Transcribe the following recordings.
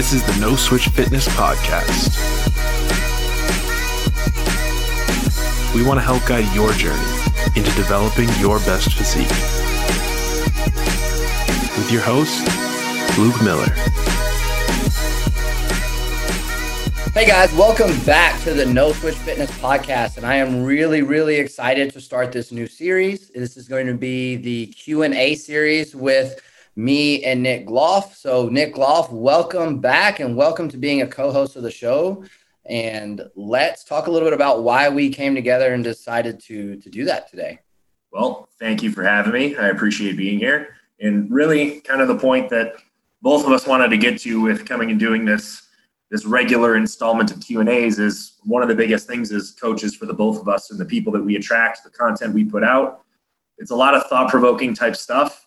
This is the No Switch Fitness Podcast. We want to help guide your journey into developing your best physique. With your host, Luke Miller. Hey guys, welcome back to the No Switch Fitness podcast, and I am really, really excited to start this new series. This is going to be the Q and A series with me and Nick Gloff. So, Nick Gloff, welcome back, and welcome to being a co-host of the show. And let's talk a little bit about why we came together and decided to to do that today. Well, thank you for having me. I appreciate being here, and really, kind of the point that both of us wanted to get to with coming and doing this this regular installment of Q and A's is one of the biggest things as coaches for the both of us and the people that we attract, the content we put out. It's a lot of thought provoking type stuff.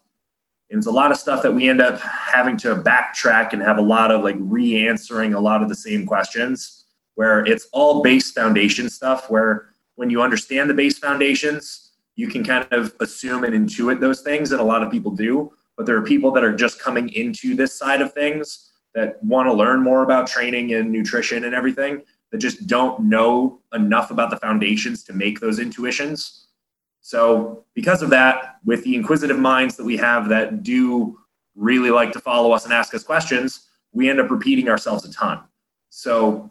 And it's a lot of stuff that we end up having to backtrack and have a lot of like re answering a lot of the same questions where it's all base foundation stuff. Where when you understand the base foundations, you can kind of assume and intuit those things, that a lot of people do. But there are people that are just coming into this side of things that want to learn more about training and nutrition and everything that just don't know enough about the foundations to make those intuitions. So, because of that, with the inquisitive minds that we have that do really like to follow us and ask us questions, we end up repeating ourselves a ton. So,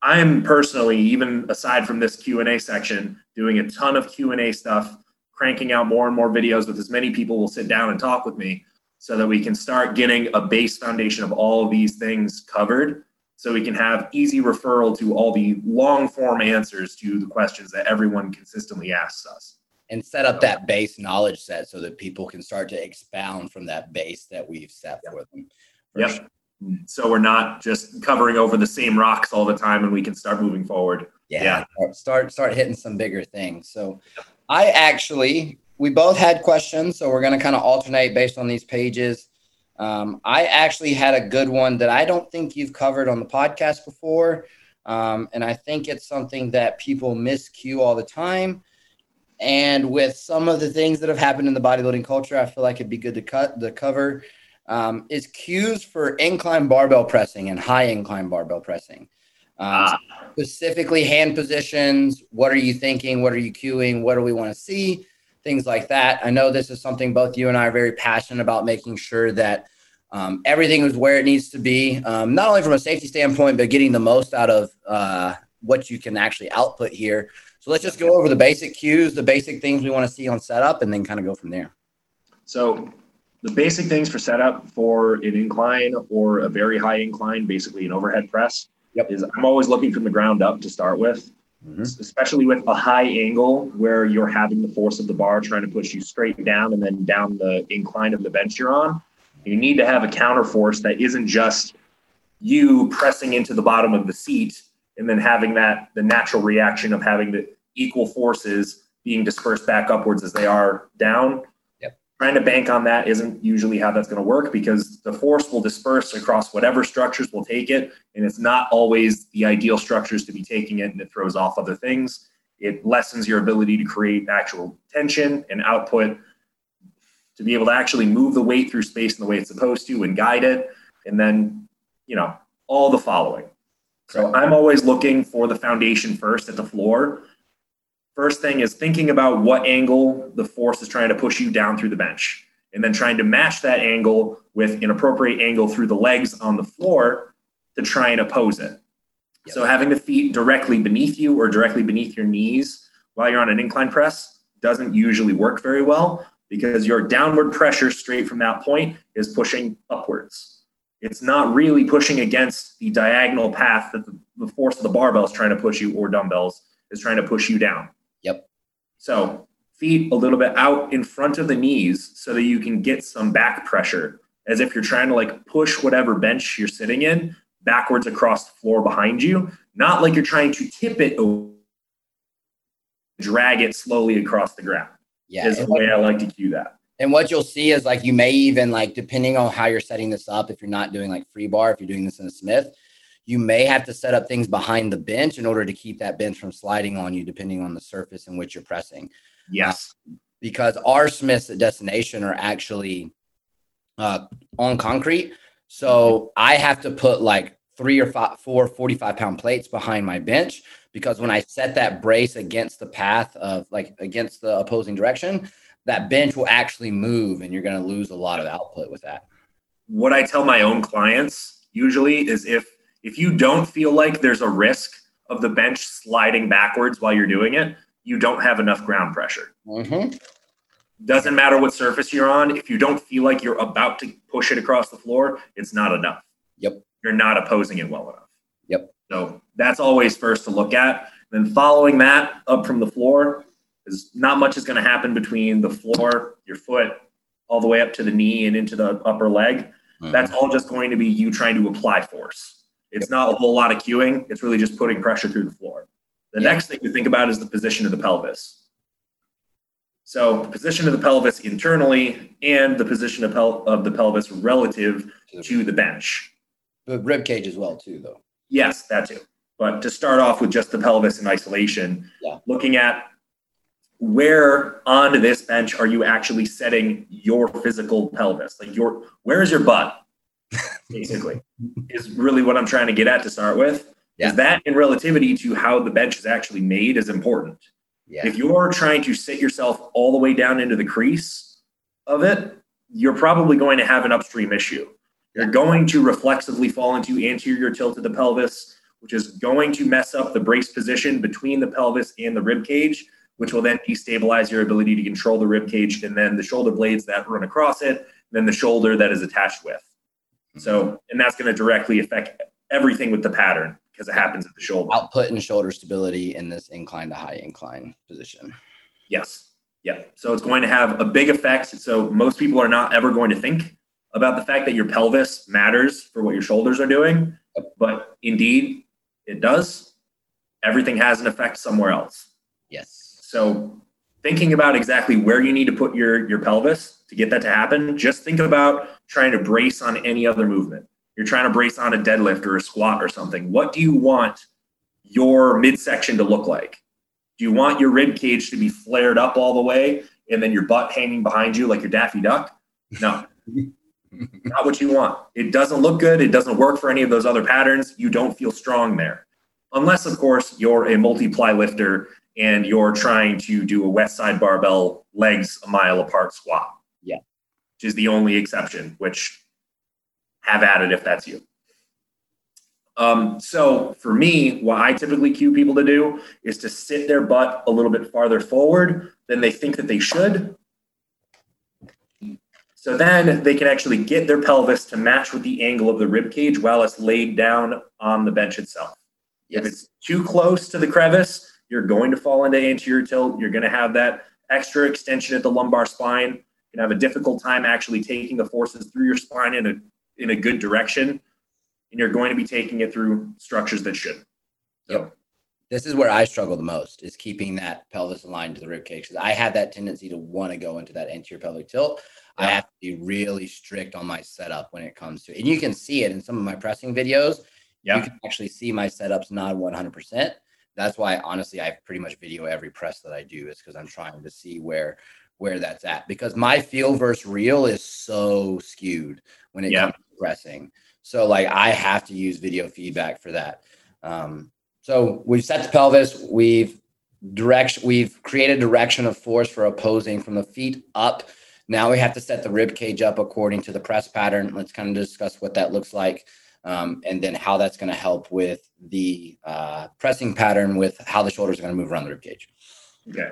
I'm personally, even aside from this Q&A section, doing a ton of Q&A stuff, cranking out more and more videos with as many people will sit down and talk with me so that we can start getting a base foundation of all of these things covered so we can have easy referral to all the long form answers to the questions that everyone consistently asks us and set up that base knowledge set so that people can start to expound from that base that we've set yep. for them for yep. Sure. so we're not just covering over the same rocks all the time and we can start moving forward yeah, yeah. start start hitting some bigger things so i actually we both had questions, so we're going to kind of alternate based on these pages. Um, I actually had a good one that I don't think you've covered on the podcast before. Um, and I think it's something that people miscue all the time. And with some of the things that have happened in the bodybuilding culture, I feel like it'd be good to cut the cover um, is cues for incline barbell pressing and high incline barbell pressing. Um, ah. Specifically, hand positions. What are you thinking? What are you cueing? What do we want to see? things like that. I know this is something both you and I are very passionate about making sure that um, everything is where it needs to be, um, not only from a safety standpoint, but getting the most out of uh, what you can actually output here. So let's just go over the basic cues, the basic things we want to see on setup, and then kind of go from there. So the basic things for setup for an incline or a very high incline, basically an overhead press, yep. is I'm always looking from the ground up to start with mm-hmm. especially with a high angle where you're having the force of the bar trying to push you straight down and then down the incline of the bench you're on. You need to have a counter force that isn't just you pressing into the bottom of the seat and then having that the natural reaction of having the equal forces being dispersed back upwards as they are down. Trying to bank on that isn't usually how that's going to work because the force will disperse across whatever structures will take it and it's not always the ideal structures to be taking it and it throws off other things. It lessens your ability to create actual tension and output to be able to actually move the weight through space in the way it's supposed to and guide it and then you know all the following so i'm always looking for the foundation first at the floor First thing is thinking about what angle the force is trying to push you down through the bench, and then trying to match that angle with an appropriate angle through the legs on the floor to try and oppose it. Yep. So having the feet directly beneath you or directly beneath your knees while you're on an incline press doesn't usually work very well because your downward pressure straight from that point is pushing upwards. It's not really pushing against the diagonal path that the, the force of the barbell is trying to push you or dumbbells is trying to push you down. Yep. So feet a little bit out in front of the knees so that you can get some back pressure as if you're trying to like push whatever bench you're sitting in backwards across the floor behind you, not like you're trying to tip it over, drag it slowly across the ground. Yeah. Is the way I like to cue that. And what you'll see is like you may even like depending on how you're setting this up, if you're not doing like free bar, if you're doing this in a Smith, you may have to set up things behind the bench in order to keep that bench from sliding on you, depending on the surface in which you're pressing. Yes. Uh, because our Smiths at destination are actually uh, on concrete. So I have to put like three or five, four 45 pound plates behind my bench because when I set that brace against the path of like against the opposing direction, that bench will actually move and you're going to lose a lot of output with that. What I tell my own clients usually is if if you don't feel like there's a risk of the bench sliding backwards while you're doing it, you don't have enough ground pressure. Mm-hmm. Doesn't matter what surface you're on. If you don't feel like you're about to push it across the floor, it's not enough. Yep. You're not opposing it well enough. Yep. So that's always first to look at. Then following that up from the floor is not much is going to happen between the floor, your foot, all the way up to the knee and into the upper leg. Mm-hmm. That's all just going to be you trying to apply force. It's not a whole lot of cueing. It's really just putting pressure through the floor. The next thing to think about is the position of the pelvis. So the position of the pelvis internally and the position of, pel- of the pelvis relative to the bench. The rib cage as well, too, though. Yes, that too. But to start off with just the pelvis in isolation, yeah. looking at where on this bench are you actually setting your physical pelvis? Like your where is your butt? Basically, is really what I'm trying to get at to start with. Yeah. Is that in relativity to how the bench is actually made is important. Yeah. If you're trying to sit yourself all the way down into the crease of it, you're probably going to have an upstream issue. You're going to reflexively fall into anterior tilt of the pelvis, which is going to mess up the brace position between the pelvis and the rib cage, which will then destabilize your ability to control the rib cage and then the shoulder blades that run across it, then the shoulder that is attached with. Mm-hmm. So, and that's going to directly affect everything with the pattern because it happens at the shoulder. Output and shoulder stability in this incline to high incline position. Yes. Yeah. So it's going to have a big effect. So most people are not ever going to think about the fact that your pelvis matters for what your shoulders are doing, but indeed it does. Everything has an effect somewhere else. Yes. So thinking about exactly where you need to put your your pelvis to get that to happen, just think about trying to brace on any other movement. You're trying to brace on a deadlift or a squat or something. What do you want your midsection to look like? Do you want your rib cage to be flared up all the way and then your butt hanging behind you like your Daffy Duck? No. Not what you want. It doesn't look good. It doesn't work for any of those other patterns. You don't feel strong there. Unless, of course, you're a multiply lifter and you're trying to do a Westside Barbell legs a mile apart squat. Yeah. Which is the only exception, which have at it if that's you. Um, so for me, what I typically cue people to do is to sit their butt a little bit farther forward than they think that they should so then they can actually get their pelvis to match with the angle of the rib cage while it's laid down on the bench itself. Yes. If it's too close to the crevice, you're going to fall into anterior tilt. You're going to have that extra extension at the lumbar spine. You can have a difficult time actually taking the forces through your spine in a in a good direction, and you're going to be taking it through structures that should. So. Yep. This is where I struggle the most is keeping that pelvis aligned to the rib cage because I have that tendency to want to go into that anterior pelvic tilt. I have to be really strict on my setup when it comes to, and you can see it in some of my pressing videos. Yeah. You can actually see my setups not 100%. That's why, honestly, I pretty much video every press that I do is because I'm trying to see where where that's at because my feel versus real is so skewed when it yeah. comes to pressing. So like I have to use video feedback for that. Um, so we've set the pelvis, we've direction, we've created direction of force for opposing from the feet up now we have to set the rib cage up according to the press pattern. Let's kind of discuss what that looks like. Um, and then how that's going to help with the uh, pressing pattern with how the shoulders are going to move around the rib cage. Okay.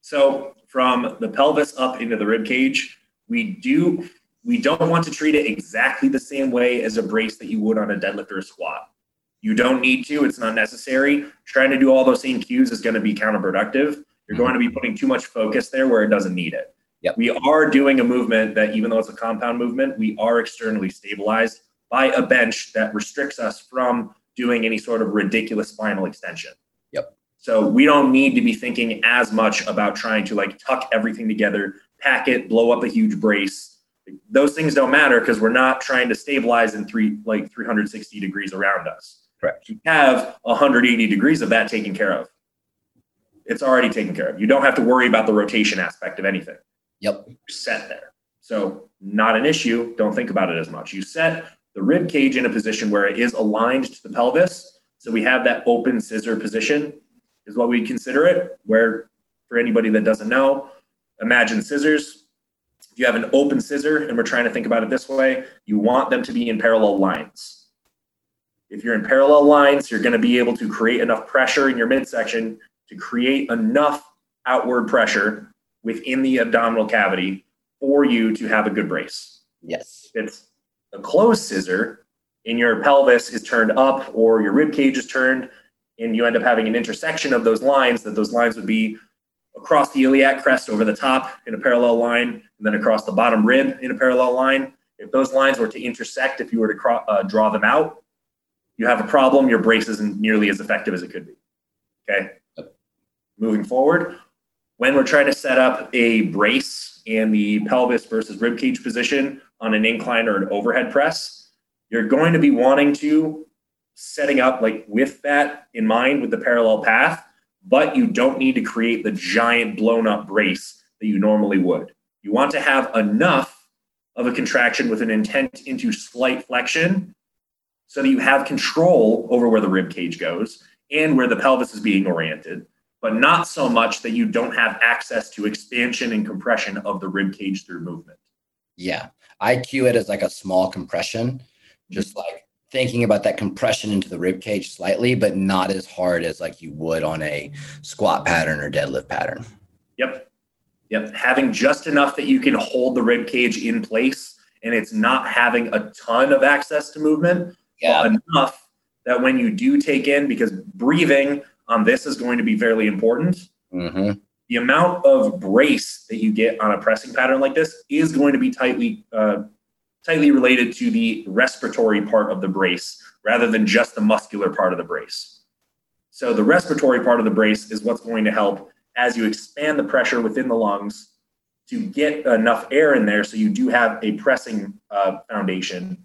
So from the pelvis up into the rib cage, we do we don't want to treat it exactly the same way as a brace that you would on a deadlift or a squat. You don't need to, it's not necessary. Trying to do all those same cues is going to be counterproductive. You're mm-hmm. going to be putting too much focus there where it doesn't need it. Yep. We are doing a movement that, even though it's a compound movement, we are externally stabilized by a bench that restricts us from doing any sort of ridiculous spinal extension. Yep. So we don't need to be thinking as much about trying to like tuck everything together, pack it, blow up a huge brace. Those things don't matter because we're not trying to stabilize in three like 360 degrees around us. Correct. You have 180 degrees of that taken care of. It's already taken care of. You don't have to worry about the rotation aspect of anything. Yep. You're Set there. So not an issue. Don't think about it as much. You set the rib cage in a position where it is aligned to the pelvis. So we have that open scissor position, is what we consider it. Where, for anybody that doesn't know, imagine scissors. If you have an open scissor, and we're trying to think about it this way, you want them to be in parallel lines. If you're in parallel lines, you're going to be able to create enough pressure in your midsection to create enough outward pressure within the abdominal cavity for you to have a good brace. Yes. It's a closed scissor and your pelvis is turned up or your rib cage is turned and you end up having an intersection of those lines, that those lines would be across the iliac crest over the top in a parallel line, and then across the bottom rib in a parallel line. If those lines were to intersect, if you were to cro- uh, draw them out, you have a problem. Your brace isn't nearly as effective as it could be. Okay. Moving forward, when we're trying to set up a brace in the pelvis versus rib cage position on an incline or an overhead press, you're going to be wanting to setting up like with that in mind with the parallel path, but you don't need to create the giant blown up brace that you normally would. You want to have enough of a contraction with an intent into slight flexion so that you have control over where the rib cage goes and where the pelvis is being oriented, but not so much that you don't have access to expansion and compression of the rib cage through movement. Yeah. I cue it as like a small compression, just mm-hmm. like thinking about that compression into the rib cage slightly, but not as hard as like you would on a squat pattern or deadlift pattern. Yep. Yep. Having just enough that you can hold the rib cage in place and it's not having a ton of access to movement, yeah. enough that when you do take in, because breathing on this is going to be fairly important. Mm-hmm. The amount of brace that you get on a pressing pattern like this is going to be tightly uh, tightly related to the respiratory part of the brace rather than just the muscular part of the brace. So the respiratory part of the brace is what's going to help as you expand the pressure within the lungs to get enough air in there so you do have a pressing uh, foundation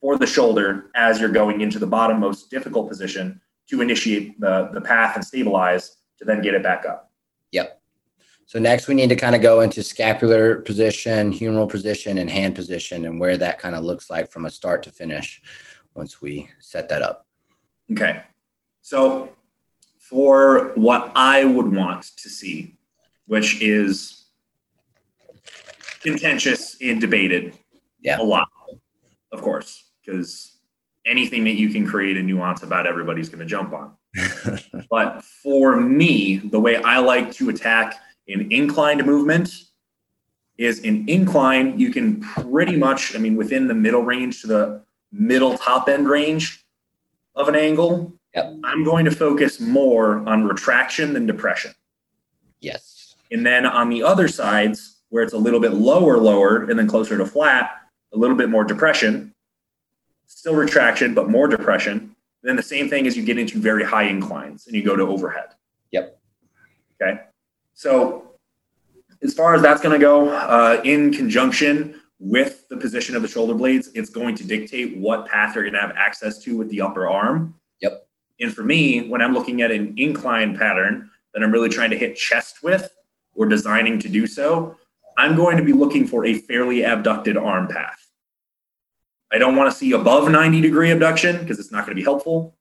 for the shoulder as you're going into the bottom most difficult position to initiate the, the path and stabilize to then get it back up. Yep. So next we need to kind of go into scapular position, humeral position, and hand position, and where that kind of looks like from a start to finish once we set that up. Okay. So for what I would want to see, which is contentious and debated yeah. a lot, of course because anything that you can create a nuance about, everybody's going to jump on. but for me, the way I like to attack an inclined movement is an incline. You can pretty much, I mean, within the middle range to the middle top end range of an angle, yep. I'm going to focus more on retraction than depression. Yes. And then on the other sides, where it's a little bit lower, lower, and then closer to flat, a little bit more depression still retraction, but more depression. Then the same thing as you get into very high inclines and you go to overhead. Yep. Okay. So as far as that's going to go, uh, in conjunction with the position of the shoulder blades, it's going to dictate what path you're going to have access to with the upper arm. Yep. And for me, when I'm looking at an incline pattern that I'm really trying to hit chest with or designing to do so, I'm going to be looking for a fairly abducted arm path. I don't want to see above 90 degree abduction because it's not going to be helpful.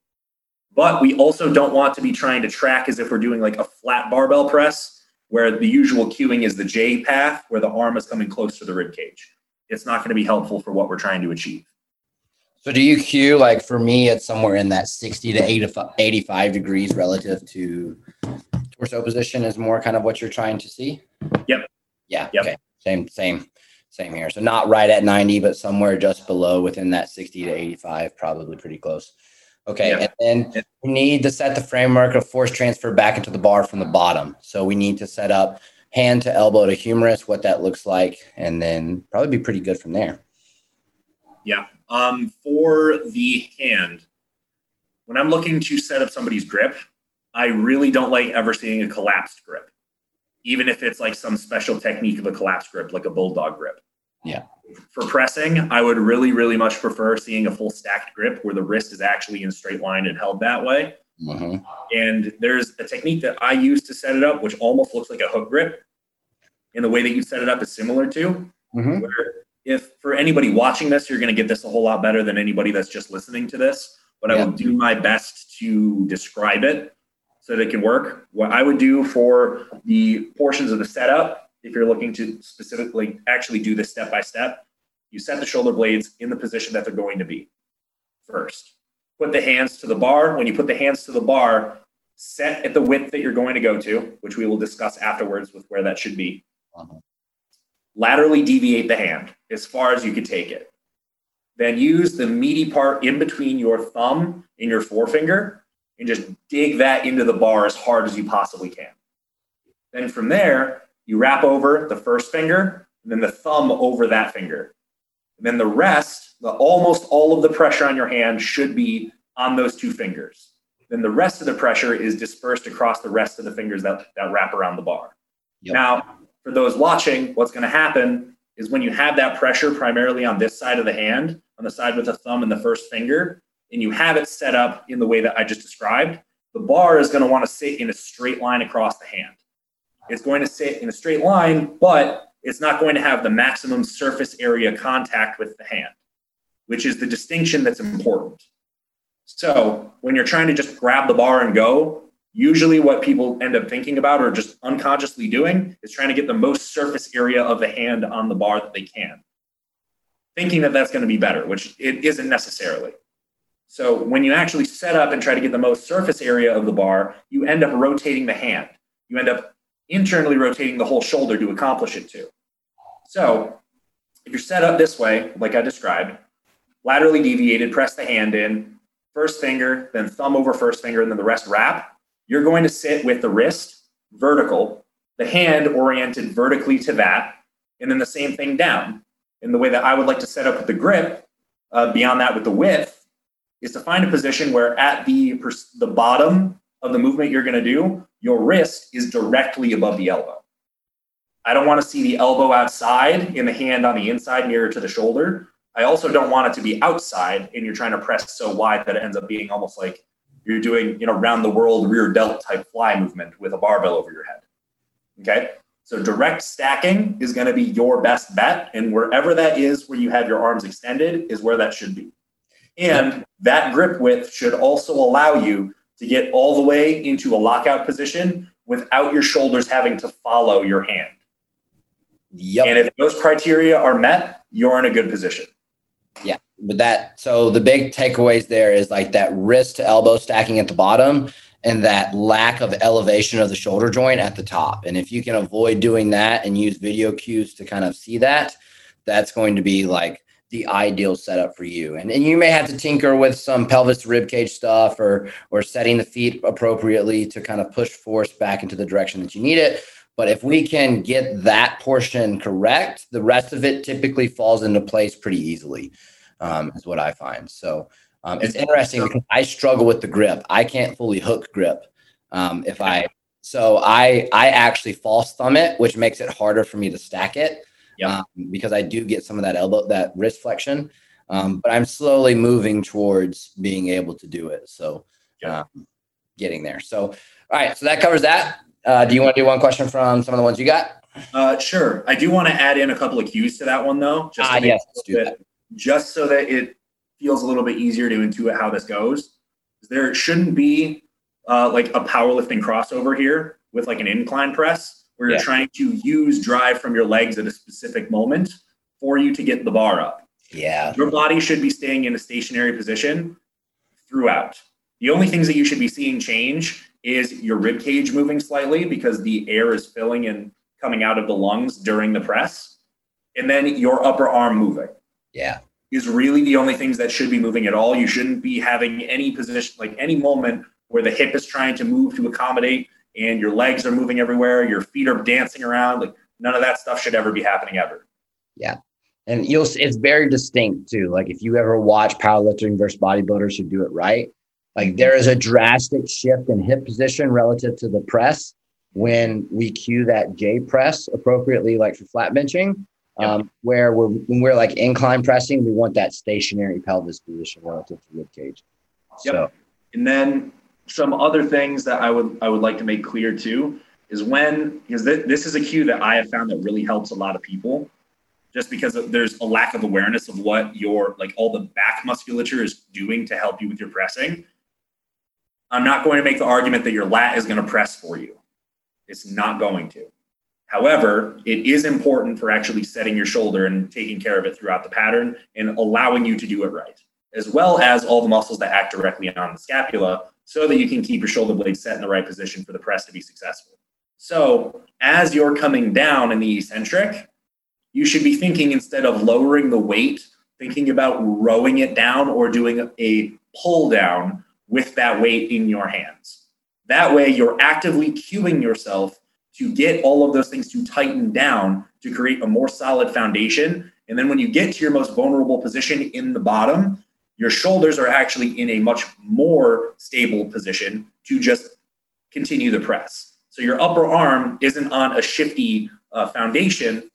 But we also don't want to be trying to track as if we're doing like a flat barbell press where the usual cueing is the J path where the arm is coming close to the rib cage. It's not going to be helpful for what we're trying to achieve. So do you cue like for me it's somewhere in that 60 to 85 degrees relative to torso position is more kind of what you're trying to see? Yep. Yeah. Yep. Okay. Same, same. Same here. So not right at 90, but somewhere just below within that 60 to 85, probably pretty close. Okay. Yeah. And then we need to set the framework of force transfer back into the bar from the bottom. So we need to set up hand to elbow to humerus, what that looks like, and then probably be pretty good from there. Yeah. Um, for the hand, when I'm looking to set up somebody's grip, I really don't like ever seeing a collapsed grip, even if it's like some special technique of a collapsed grip, like a bulldog grip. Yeah. For pressing, I would really, really much prefer seeing a full stacked grip where the wrist is actually in straight line and held that way. Mm-hmm. And there's a technique that I use to set it up, which almost looks like a hook grip. And the way that you set it up is similar to mm-hmm. where if for anybody watching this, you're going to get this a whole lot better than anybody that's just listening to this, but yeah. I will do my best to describe it so that it can work. What I would do for the portions of the setup, if you're looking to specifically actually do this step by step, you set the shoulder blades in the position that they're going to be first. Put the hands to the bar. When you put the hands to the bar, set at the width that you're going to go to, which we will discuss afterwards with where that should be. Laterally deviate the hand as far as you could take it. Then use the meaty part in between your thumb and your forefinger and just dig that into the bar as hard as you possibly can. Then from there, you wrap over the first finger and then the thumb over that finger. And then the rest, the almost all of the pressure on your hand should be on those two fingers. Then the rest of the pressure is dispersed across the rest of the fingers that, that wrap around the bar. Yep. Now, for those watching, what's going to happen is when you have that pressure primarily on this side of the hand, on the side with the thumb and the first finger, and you have it set up in the way that I just described, the bar is going to want to sit in a straight line across the hand. It's going to sit in a straight line, but it's not going to have the maximum surface area contact with the hand, which is the distinction that's important. So when you're trying to just grab the bar and go, usually what people end up thinking about or just unconsciously doing is trying to get the most surface area of the hand on the bar that they can thinking that that's going to be better which it isn't necessarily so when you actually set up and try to get the most surface area of the bar you end up rotating the hand you end up internally rotating the whole shoulder to accomplish it too so if you're set up this way like i described laterally deviated press the hand in first finger then thumb over first finger and then the rest wrap you're going to sit with the wrist vertical, the hand oriented vertically to that, and then the same thing down. And the way that I would like to set up with the grip uh, beyond that with the width is to find a position where at the, the bottom of the movement you're going to do, your wrist is directly above the elbow. I don't want to see the elbow outside in the hand on the inside nearer to the shoulder. I also don't want it to be outside and you're trying to press so wide that it ends up being almost like you're doing, you know, round the world rear delt type fly movement with a barbell over your head. Okay. So direct stacking is going to be your best bet. And wherever that is where you have your arms extended is where that should be. And that grip width should also allow you to get all the way into a lockout position without your shoulders having to follow your hand. Yep. And if those criteria are met, you're in a good position. Yeah but that so the big takeaways there is like that wrist to elbow stacking at the bottom and that lack of elevation of the shoulder joint at the top. And if you can avoid doing that and use video cues to kind of see that, that's going to be like the ideal setup for you. And, and you may have to tinker with some pelvis rib cage stuff or or setting the feet appropriately to kind of push force back into the direction that you need it. But if we can get that portion correct, the rest of it typically falls into place pretty easily um, is what I find. So um, it's interesting because I struggle with the grip. I can't fully hook grip. Um, if I so I I actually false thumb it, which makes it harder for me to stack it. Yeah. Um, because I do get some of that elbow that wrist flexion. Um, but I'm slowly moving towards being able to do it. So um, getting there. So all right, so that covers that. Uh, do you want to do one question from some of the ones you got? Uh, sure. I do want to add in a couple of cues to that one though. Just ah, yes, that just so that it feels a little bit easier to intuit how this goes. There shouldn't be uh, like a powerlifting crossover here with like an incline press where you're trying to use drive from your legs at a specific moment for you to get the bar up. Yeah. Your body should be staying in a stationary position throughout. The only things that you should be seeing change is your rib cage moving slightly because the air is filling and coming out of the lungs during the press, and then your upper arm moving. Yeah. Is really the only things that should be moving at all. You shouldn't be having any position, like any moment where the hip is trying to move to accommodate and your legs are moving everywhere, your feet are dancing around. Like none of that stuff should ever be happening ever. Yeah. And you'll it's very distinct too. Like if you ever watch powerlifting versus bodybuilders who do it right, like there is a drastic shift in hip position relative to the press when we cue that J press appropriately, like for flat benching. Um, where we're when we're like incline pressing, we want that stationary pelvis position relative to the rib cage. Yep. So, and then some other things that I would I would like to make clear too is when because th- this is a cue that I have found that really helps a lot of people. just because there's a lack of awareness of what your like all the back musculature is doing to help you with your pressing. I'm not going to make the argument that your lat is going to press for you. It's not going to. However, it is important for actually setting your shoulder and taking care of it throughout the pattern and allowing you to do it right, as well as all the muscles that act directly on the scapula so that you can keep your shoulder blade set in the right position for the press to be successful. So, as you're coming down in the eccentric, you should be thinking instead of lowering the weight, thinking about rowing it down or doing a pull down with that weight in your hands. That way, you're actively cueing yourself to get all of those things to tighten down to create a more solid foundation. And then when you get to your most vulnerable position in the bottom, your shoulders are actually in a much more stable position to just continue the press. So your upper arm isn't on a shifty uh, foundation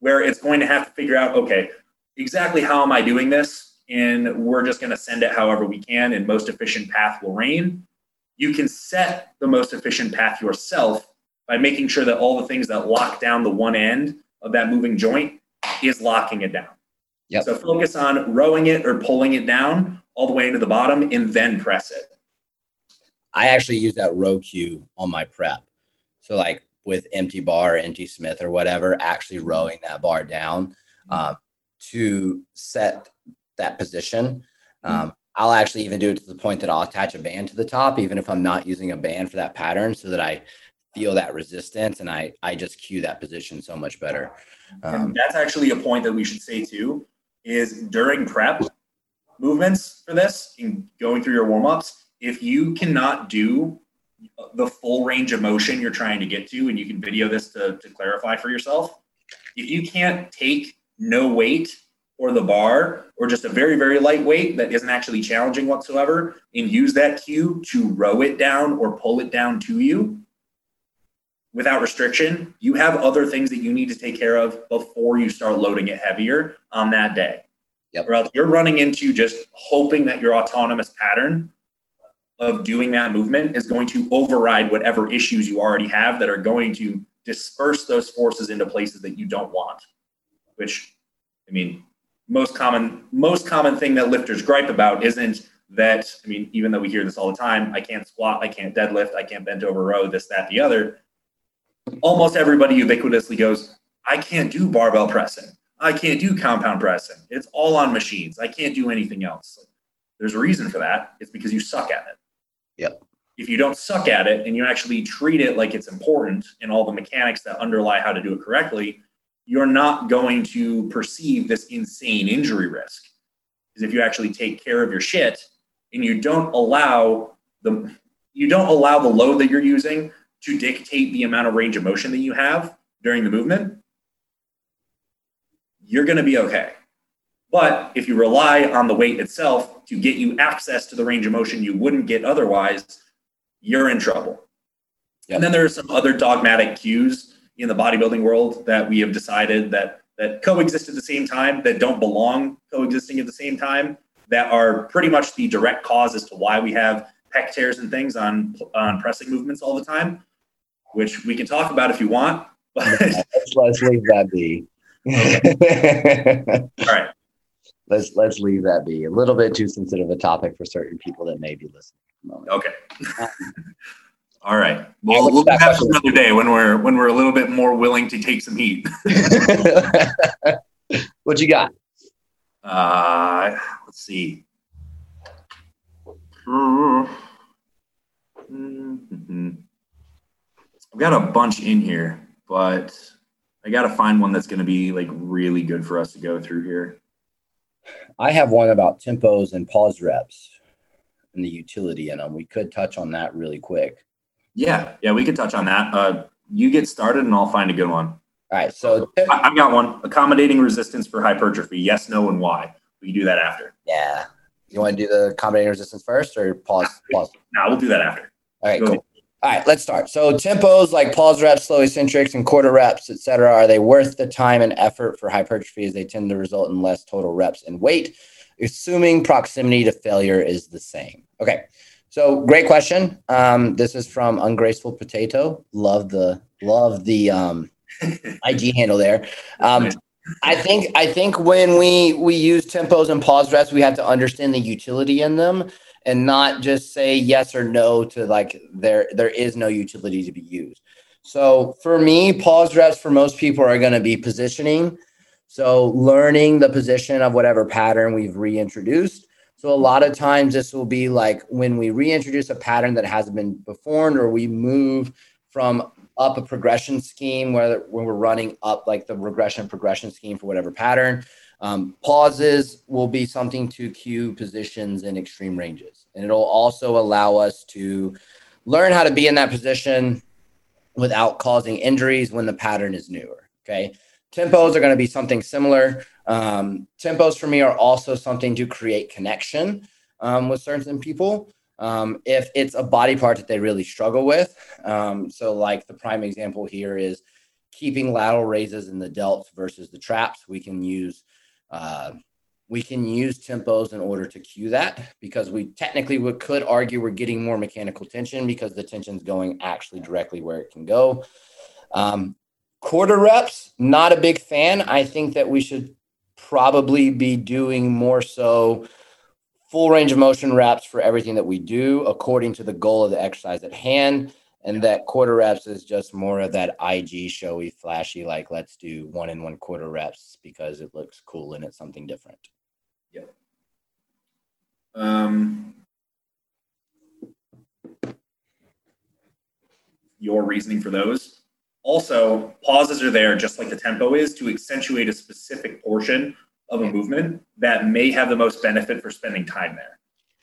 where it's going to have to figure out, okay, exactly how am I doing this? And we're just going to send it however we can, and most efficient path will reign. You can set the most efficient path yourself by making sure that all the things that lock down the one end of that moving joint is locking it down. Yep. So focus on rowing it or pulling it down all the way into the bottom and then press it. I actually use that row cue on my prep. So like with empty bar, or empty Smith or whatever, actually rowing that bar down uh, to set that position. Um, I'll actually even do it to the point that I'll attach a band to the top, even if I'm not using a band for that pattern, so that I feel that resistance and I I just cue that position so much better. Um, that's actually a point that we should say too is during prep movements for this and going through your warm-ups, if you cannot do the full range of motion you're trying to get to, and you can video this to, to clarify for yourself, if you can't take no weight or the bar or just a very, very light weight that isn't actually challenging whatsoever and use that cue to row it down or pull it down to you, without restriction, you have other things that you need to take care of before you start loading it heavier on that day. Yep. Or else you're running into just hoping that your autonomous pattern of doing that movement is going to override whatever issues you already have that are going to disperse those forces into places that you don't want. Which, I mean, most common most common thing that lifters gripe about isn't that I mean, even though we hear this all the time, I can't squat, I can't deadlift, I can't bend over row, this, that, the other almost everybody ubiquitously goes, I can't do barbell pressing. I can't do compound pressing. It's all on machines. I can't do anything else. There's a reason for that. It's because you suck at it. Yep. If you don't suck at it and you actually treat it like it's important and all the mechanics that underlie how to do it correctly, you're not going to perceive this insane injury risk. Because if you actually take care of your shit and you don't allow the you don't allow the load that you're using to dictate the amount of range of motion that you have during the movement, you're going to be okay. But if you rely on the weight itself to get you access to the range of motion you wouldn't get otherwise, you're in trouble. Yep. And then there are some other dogmatic cues in the bodybuilding world that we have decided that that coexist at the same time, that don't belong coexisting at the same time, that are pretty much the direct cause as to why we have pec tears and things on on pressing movements all the time which we can talk about if you want. But let's, let's leave that be. All right. Let's let's leave that be. A little bit too sensitive a topic for certain people that may be listening. Okay. All right. Well, we'll have that another day when we're when we're a little bit more willing to take some heat. what you got? Uh, let's see. Mm-hmm. I've got a bunch in here, but I got to find one that's going to be like really good for us to go through here. I have one about tempos and pause reps and the utility in them. We could touch on that really quick. Yeah, yeah, we could touch on that. Uh, you get started, and I'll find a good one. All right, so I've got one: accommodating resistance for hypertrophy. Yes, no, and why. We can do that after. Yeah, you want to do the accommodating resistance first, or pause? Pause. No, we'll do that after. All right, go cool. All right, let's start. So tempos like pause reps, slow eccentrics, and quarter reps, etc., are they worth the time and effort for hypertrophy as they tend to result in less total reps and weight, assuming proximity to failure is the same? Okay, so great question. Um, this is from Ungraceful Potato. Love the love the um, IG handle there. Um, I think I think when we we use tempos and pause reps, we have to understand the utility in them and not just say yes or no to like there there is no utility to be used. So for me, pause reps for most people are going to be positioning. So learning the position of whatever pattern we've reintroduced. So a lot of times this will be like when we reintroduce a pattern that hasn't been performed or we move from up a progression scheme where when we're running up like the regression progression scheme for whatever pattern. Um, pauses will be something to cue positions in extreme ranges. And it'll also allow us to learn how to be in that position without causing injuries when the pattern is newer. Okay. Tempos are going to be something similar. Um, tempos for me are also something to create connection um, with certain people. Um, if it's a body part that they really struggle with. Um, so, like the prime example here is keeping lateral raises in the delts versus the traps. We can use uh, we can use tempos in order to cue that because we technically we could argue we're getting more mechanical tension because the tension's going actually directly where it can go. Um, quarter reps, not a big fan. I think that we should probably be doing more so full range of motion reps for everything that we do according to the goal of the exercise at hand. And that quarter reps is just more of that IG showy, flashy, like let's do one and one quarter reps because it looks cool and it's something different. Yep. Um, your reasoning for those. Also, pauses are there just like the tempo is to accentuate a specific portion of a movement that may have the most benefit for spending time there.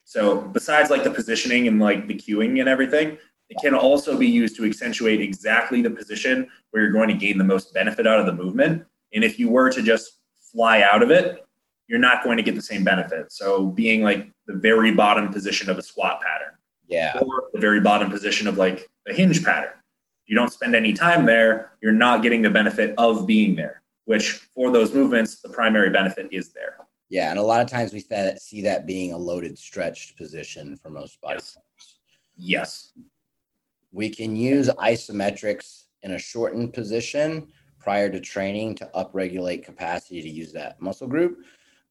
So, besides like the positioning and like the cueing and everything, it can also be used to accentuate exactly the position where you're going to gain the most benefit out of the movement. And if you were to just fly out of it, you're not going to get the same benefit. So being like the very bottom position of a squat pattern. Yeah. Or the very bottom position of like a hinge pattern. You don't spend any time there, you're not getting the benefit of being there, which for those movements, the primary benefit is there. Yeah. And a lot of times we see that being a loaded stretched position for most body yes. Yes. We can use isometrics in a shortened position prior to training to upregulate capacity to use that muscle group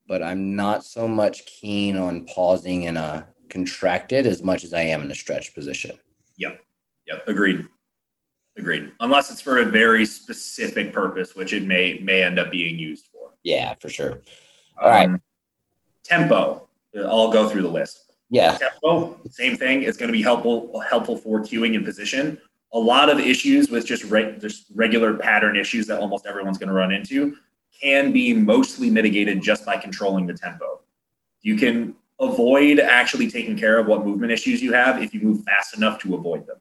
but I'm not so much keen on pausing in a contracted as much as I am in a stretch position. Yep. Yep. Agreed. Agreed. Unless it's for a very specific purpose, which it may may end up being used for. Yeah, for sure. All um, right. Tempo. I'll go through the list. Yeah. Tempo, same thing. It's going to be helpful helpful for cueing and position. A lot of issues with just, re- just regular pattern issues that almost everyone's going to run into can be mostly mitigated just by controlling the tempo. You can avoid actually taking care of what movement issues you have if you move fast enough to avoid them.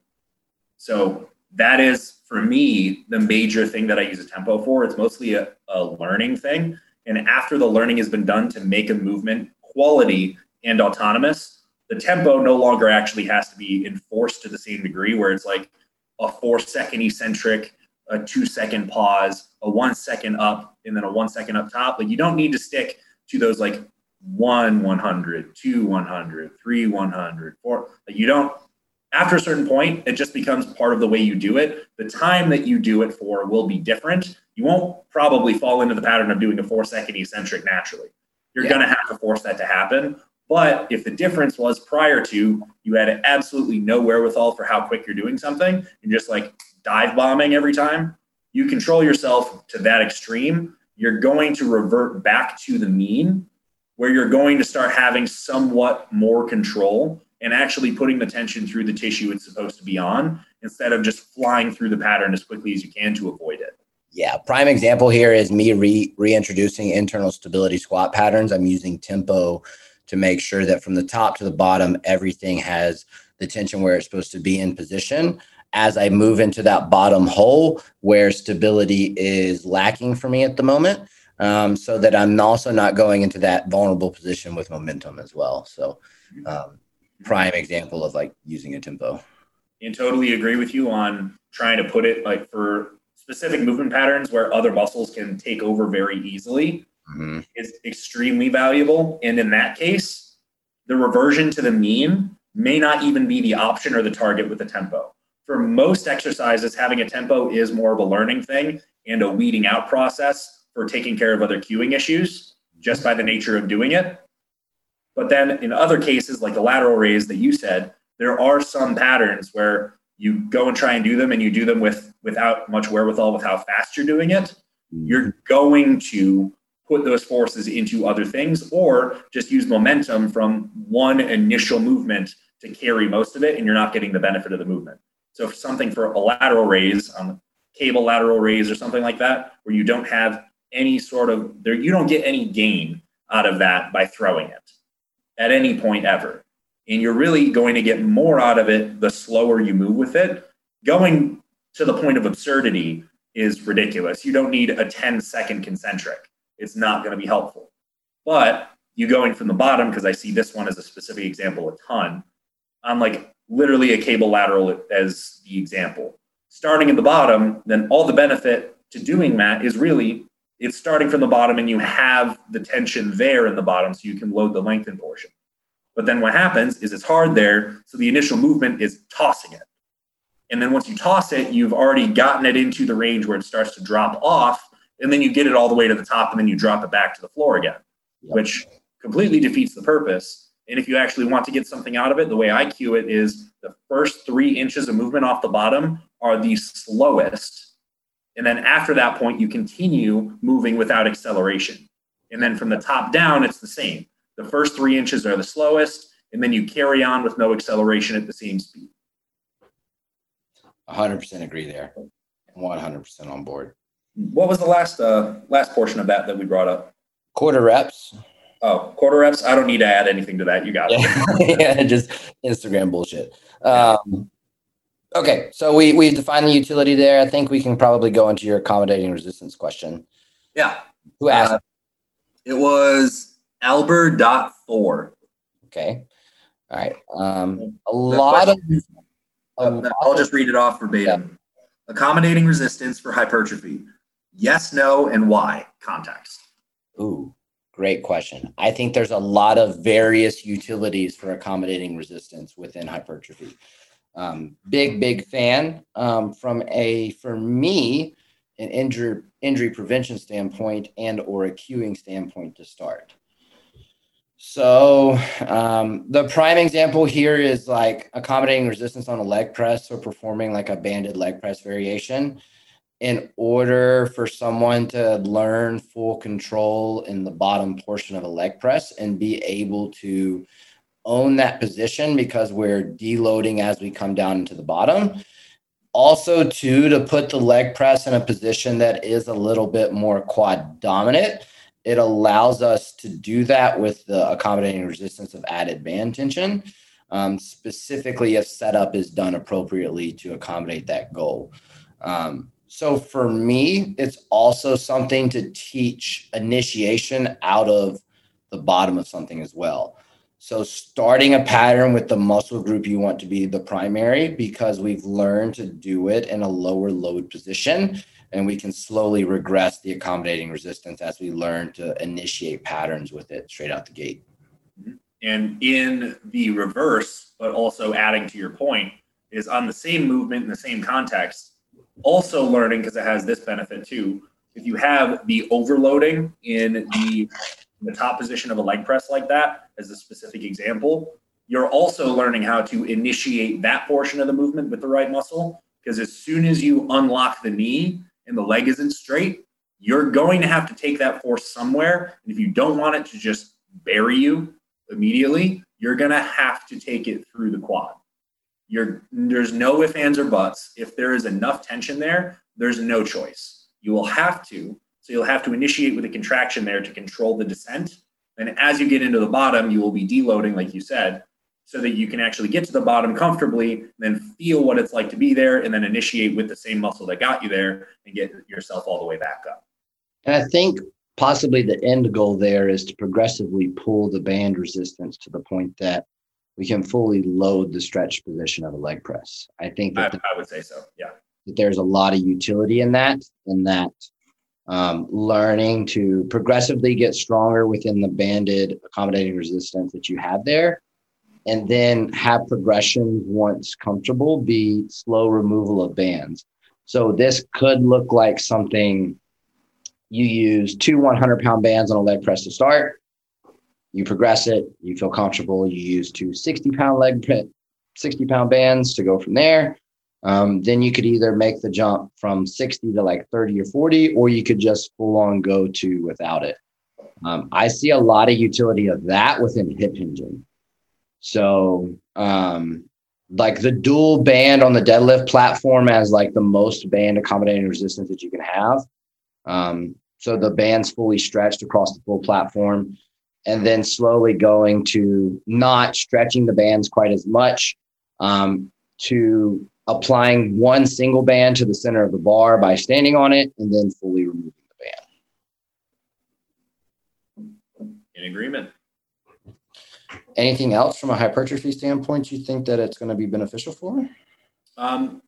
So that is for me the major thing that I use a tempo for. It's mostly a, a learning thing. And after the learning has been done to make a movement quality and autonomous, the tempo no longer actually has to be enforced to the same degree where it's like a four second eccentric a two second pause, a one second up, and then a one second up top. Like you don't need to stick to those like one 100, two 100, three 100, four. You don't, after a certain point, it just becomes part of the way you do it. The time that you do it for will be different. You won't probably fall into the pattern of doing a four second eccentric naturally. You're yeah. going to have to force that to happen. But if the difference was prior to you had absolutely no wherewithal for how quick you're doing something, and just like dive bombing every time, you control yourself to that extreme, you're going to revert back to the mean where you're going to start having somewhat more control and actually putting the tension through the tissue it's supposed to be on instead of just flying through the pattern as quickly as you can to avoid it. Yeah, prime example here is me re- reintroducing internal stability squat patterns. I'm using tempo to make sure that from the top to the bottom, everything has the tension where it's supposed to be in position as I move into that bottom hole where stability is lacking for me at the moment. Um, so that I'm also not going into that vulnerable position with momentum as well. So, um, prime example of like using a tempo. And totally agree with you on trying to put it like for specific movement patterns where other muscles can take over very easily mm-hmm. is extremely valuable. And in that case, the reversion to the mean may not even be the option or the target with the tempo for most exercises, having a tempo is more of a learning thing and a weeding out process for taking care of other cueing issues just by the nature of doing it. But then in other cases, like the lateral raise that you said, there are some patterns where you go and try and do them and you do them with without much wherewithal with how fast you're doing it. Mm-hmm. You're going to put those forces into other things or just use momentum from one initial movement to carry most of it and you're not getting the benefit of the movement. So for something for a lateral raise, um, cable lateral raise or something like that, where you don't have any sort of there, you don't get any gain out of that by throwing it at any point ever. And you're really going to get more out of it the slower you move with it. Going to the point of absurdity is ridiculous. You don't need a 10 second concentric. It's not going to be helpful. But you going from the bottom, because I see this one as a specific example a ton, on like literally a cable lateral as the example. Starting at the bottom, then all the benefit to doing that is really it's starting from the bottom and you have the tension there in the bottom so you can load the lengthen portion. But then what happens is it's hard there. So the initial movement is tossing it. And then once you toss it, you've already gotten it into the range where it starts to drop off. And then you get it all the way to the top and then you drop it back to the floor again, yep. which completely defeats the purpose. And if you actually want to get something out of it, the way I cue it is the first three inches of movement off the bottom are the slowest. And then after that point, you continue moving without acceleration. And then from the top down, it's the same. The first three inches are the slowest, and then you carry on with no acceleration at the same speed. 100% agree there. 100% on board. What was the last uh, last portion of that that we brought up? Quarter reps. Oh, quarter reps. I don't need to add anything to that. You got it. yeah, just Instagram bullshit. Um, okay, so we we defined the utility there. I think we can probably go into your accommodating resistance question. Yeah. Who asked? Uh, it was Albert dot four. Okay. All right. Um, a lot of. A I'll just read it off verbatim. Yeah. Accommodating resistance for hypertrophy. Yes, no, and why? Context. Ooh, great question. I think there's a lot of various utilities for accommodating resistance within hypertrophy. Um, big, big fan um, from a, for me, an injury injury prevention standpoint and or a cueing standpoint to start. So um, the prime example here is like accommodating resistance on a leg press or performing like a banded leg press variation. In order for someone to learn full control in the bottom portion of a leg press and be able to own that position because we're deloading as we come down into the bottom. Also, too, to put the leg press in a position that is a little bit more quad dominant it allows us to do that with the accommodating resistance of added band tension, um, specifically if setup is done appropriately to accommodate that goal. Um, so for me, it's also something to teach initiation out of the bottom of something as well. So starting a pattern with the muscle group you want to be the primary because we've learned to do it in a lower load position and we can slowly regress the accommodating resistance as we learn to initiate patterns with it straight out the gate. Mm-hmm. And in the reverse, but also adding to your point, is on the same movement in the same context, also learning because it has this benefit too. If you have the overloading in the, in the top position of a leg press like that, as a specific example, you're also learning how to initiate that portion of the movement with the right muscle. Because as soon as you unlock the knee, and the leg isn't straight, you're going to have to take that force somewhere. And if you don't want it to just bury you immediately, you're going to have to take it through the quad. You're, there's no ifs, ands, or buts. If there is enough tension there, there's no choice. You will have to. So you'll have to initiate with a contraction there to control the descent. And as you get into the bottom, you will be deloading, like you said, so that you can actually get to the bottom comfortably, then feel what it's like to be there, and then initiate with the same muscle that got you there and get yourself all the way back up. And I think possibly the end goal there is to progressively pull the band resistance to the point that we can fully load the stretch position of a leg press. I think that I, the, I would say so. Yeah. That there's a lot of utility in that, and that um, learning to progressively get stronger within the banded accommodating resistance that you have there and then have progression once comfortable be slow removal of bands. So this could look like something you use two 100 pound bands on a leg press to start. You progress it, you feel comfortable. You use two 60 pound leg, 60 pound bands to go from there. Um, then you could either make the jump from 60 to like 30 or 40, or you could just full on go to without it. Um, I see a lot of utility of that within hip hinging. So, um, like the dual band on the deadlift platform as like the most band accommodating resistance that you can have. Um, so the band's fully stretched across the full platform, and then slowly going to not stretching the bands quite as much um, to applying one single band to the center of the bar by standing on it and then fully removing the band. In agreement. Anything else from a hypertrophy standpoint you think that it's going to be beneficial for? Um,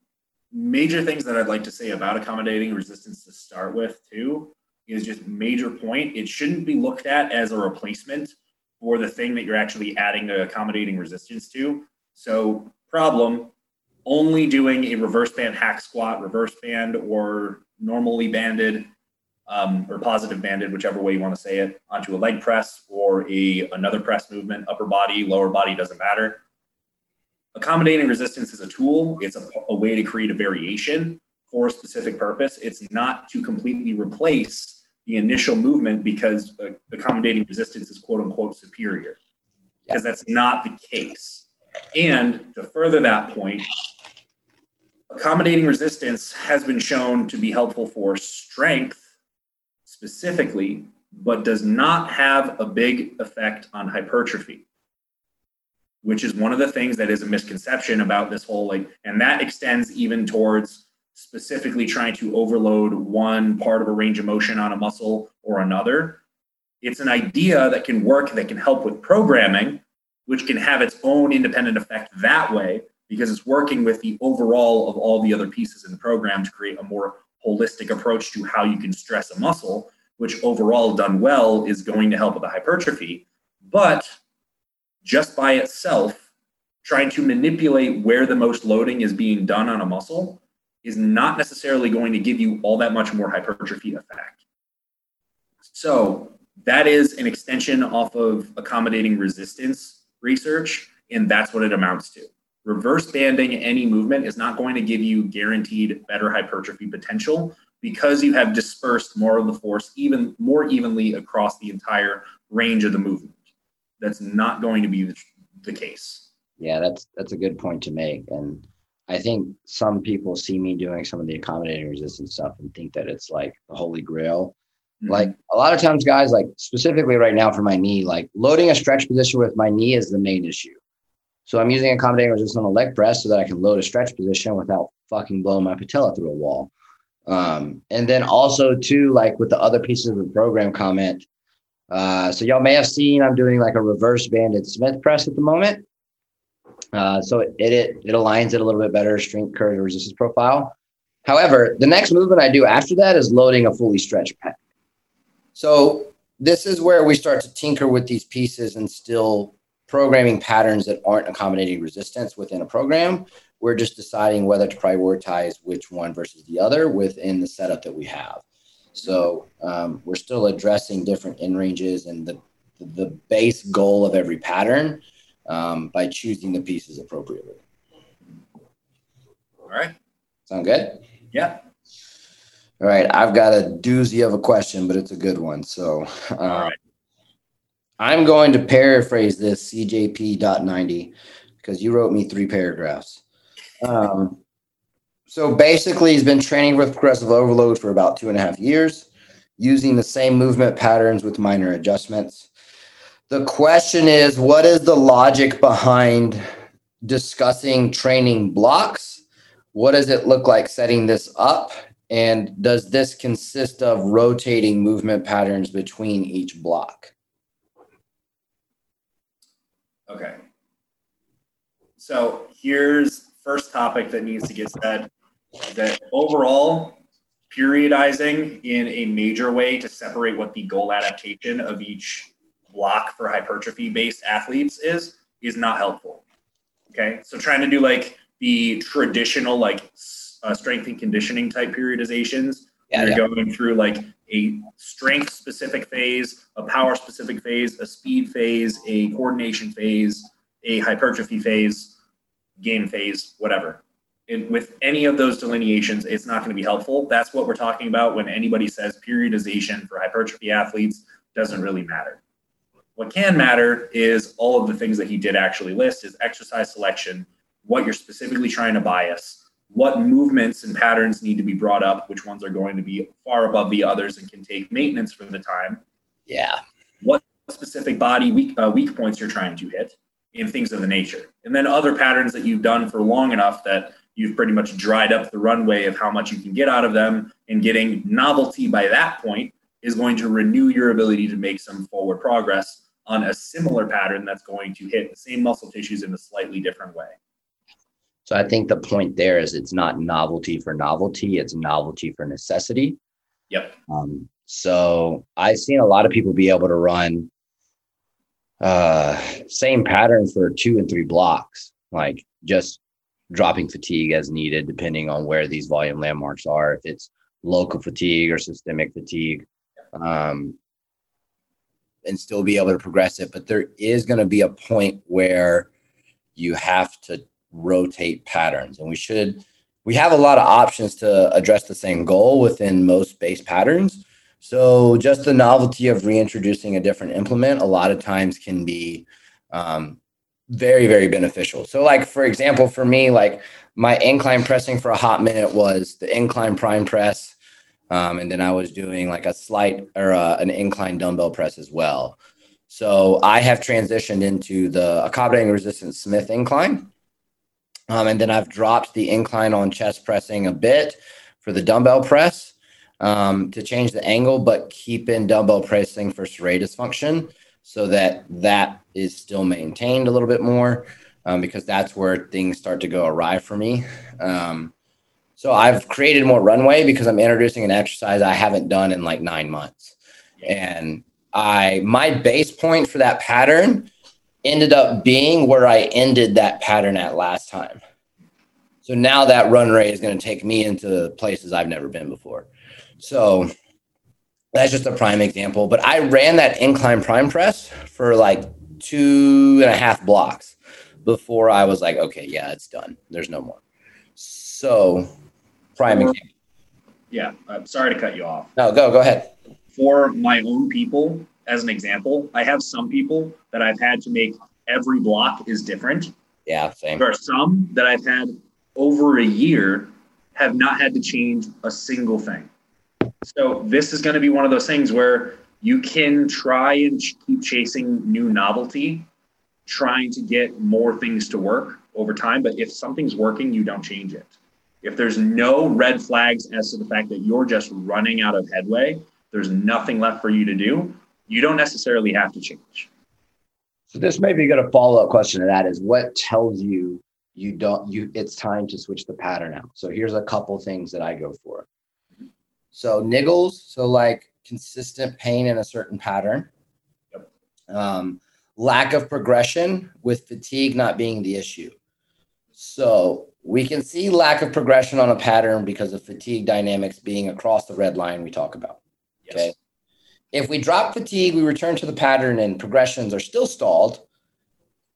major things that I'd like to say about accommodating resistance to start with, too, is just major point. It shouldn't be looked at as a replacement for the thing that you're actually adding the accommodating resistance to. So, problem only doing a reverse band hack squat, reverse band, or normally banded um, or positive banded, whichever way you want to say it, onto a leg press or a another press movement, upper body, lower body, doesn't matter. Accommodating resistance is a tool. It's a, a way to create a variation for a specific purpose. It's not to completely replace the initial movement because uh, accommodating resistance is quote unquote superior. Because that's not the case. And to further that point, accommodating resistance has been shown to be helpful for strength specifically, but does not have a big effect on hypertrophy, which is one of the things that is a misconception about this whole like, and that extends even towards specifically trying to overload one part of a range of motion on a muscle or another. It's an idea that can work, that can help with programming, which can have its own independent effect that way because it's working with the overall of all the other pieces in the program to create a more holistic approach to how you can stress a muscle, which overall done well is going to help with the hypertrophy. But just by itself, trying to manipulate where the most loading is being done on a muscle is not necessarily going to give you all that much more hypertrophy effect. So that is an extension off of accommodating resistance research, and that's what it amounts to reverse banding any movement is not going to give you guaranteed better hypertrophy potential because you have dispersed more of the force even more evenly across the entire range of the movement. That's not going to be the, the case. Yeah, that's that's a good point to make. And I think some people see me doing some of the accommodating resistance stuff and think that it's like the holy grail. Mm-hmm. Like a lot of times, guys, like specifically right now for my knee, like loading a stretch position with my knee is the main issue. So I'm using accommodating resistance on a leg press so that I can load a stretch position without fucking blowing my patella through a wall. Um, and then also too, like with the other pieces of the program comment. Uh, so y'all may have seen I'm doing like a reverse banded Smith press at the moment. Uh, so it, it it aligns it a little bit better, strength curve resistance profile. However, the next movement I do after that is loading a fully stretched pec. So this is where we start to tinker with these pieces and still programming patterns that aren't accommodating resistance within a program. We're just deciding whether to prioritize which one versus the other within the setup that we have. So um, we're still addressing different in ranges and the, the base goal of every pattern um, by choosing the pieces appropriately. All right. Sound good? Yeah. All right. I've got a doozy of a question, but it's a good one. So, uh, I'm going to paraphrase this CJP.90 because you wrote me three paragraphs. Um, so basically, he's been training with progressive overload for about two and a half years, using the same movement patterns with minor adjustments. The question is what is the logic behind discussing training blocks? What does it look like setting this up? And does this consist of rotating movement patterns between each block? Okay. So here's first topic that needs to get said that overall periodizing in a major way to separate what the goal adaptation of each block for hypertrophy based athletes is is not helpful. Okay. So trying to do like the traditional like uh, strength and conditioning type periodizations. Yeah, you're yeah. going through like a strength specific phase, a power specific phase, a speed phase, a coordination phase, a hypertrophy phase, game phase, whatever. With any of those delineations, it's not going to be helpful. That's what we're talking about when anybody says periodization for hypertrophy athletes doesn't really matter. What can matter is all of the things that he did actually list is exercise selection, what you're specifically trying to bias, what movements and patterns need to be brought up, which ones are going to be far above the others and can take maintenance for the time. Yeah. What specific body weak, uh, weak points you're trying to hit in things of the nature. And then other patterns that you've done for long enough that you've pretty much dried up the runway of how much you can get out of them and getting novelty by that point is going to renew your ability to make some forward progress on a similar pattern that's going to hit the same muscle tissues in a slightly different way. So I think the point there is it's not novelty for novelty, it's novelty for necessity. Yep. Um, so I've seen a lot of people be able to run uh, same pattern for two and three blocks, like just dropping fatigue as needed, depending on where these volume landmarks are. If it's local fatigue or systemic fatigue, um, and still be able to progress it. But there is going to be a point where you have to rotate patterns, and we should. We have a lot of options to address the same goal within most base patterns. So just the novelty of reintroducing a different implement a lot of times can be um, very very beneficial. So like for example, for me, like my incline pressing for a hot minute was the incline prime press um, and then I was doing like a slight or uh, an incline dumbbell press as well. So I have transitioned into the accommodating resistance Smith incline. Um, and then I've dropped the incline on chest pressing a bit for the dumbbell press um, to change the angle, but keep in dumbbell pressing for serratus function so that that is still maintained a little bit more um, because that's where things start to go awry for me. Um, so I've created more runway because I'm introducing an exercise I haven't done in like nine months. And I my base point for that pattern ended up being where I ended that pattern at last time. So now that run rate is going to take me into places I've never been before. So that's just a prime example. But I ran that incline prime press for like two and a half blocks before I was like, okay, yeah, it's done. There's no more. So prime example. Yeah, I'm sorry to cut you off. No, go go ahead. For my own people, as an example, I have some people that I've had to make every block is different. Yeah, same. There are some that I've had over a year have not had to change a single thing. So this is going to be one of those things where you can try and keep chasing new novelty, trying to get more things to work over time. But if something's working, you don't change it. If there's no red flags as to the fact that you're just running out of headway, there's nothing left for you to do, you don't necessarily have to change. So this may be a good follow up question to that is what tells you you don't you it's time to switch the pattern out. So here's a couple things that I go for. So niggles, so like consistent pain in a certain pattern. Yep. Um, lack of progression with fatigue not being the issue. So we can see lack of progression on a pattern because of fatigue dynamics being across the red line we talk about. Yes. Okay. If we drop fatigue, we return to the pattern and progressions are still stalled.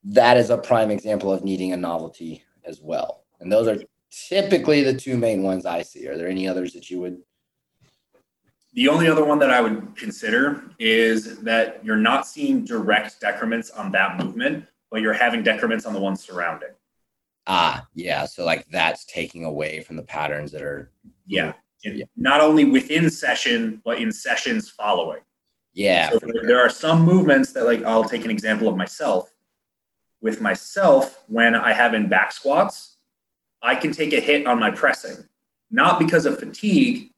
That is a prime example of needing a novelty as well. And those are typically the two main ones I see. Are there any others that you would? The only other one that I would consider is that you're not seeing direct decrements on that movement, but you're having decrements on the ones surrounding. Ah, yeah. So like that's taking away from the patterns that are yeah. yeah. Not only within session, but in sessions following. Yeah. So there, there are some movements that like I'll take an example of myself. With myself, when I have in back squats, I can take a hit on my pressing, not because of fatigue,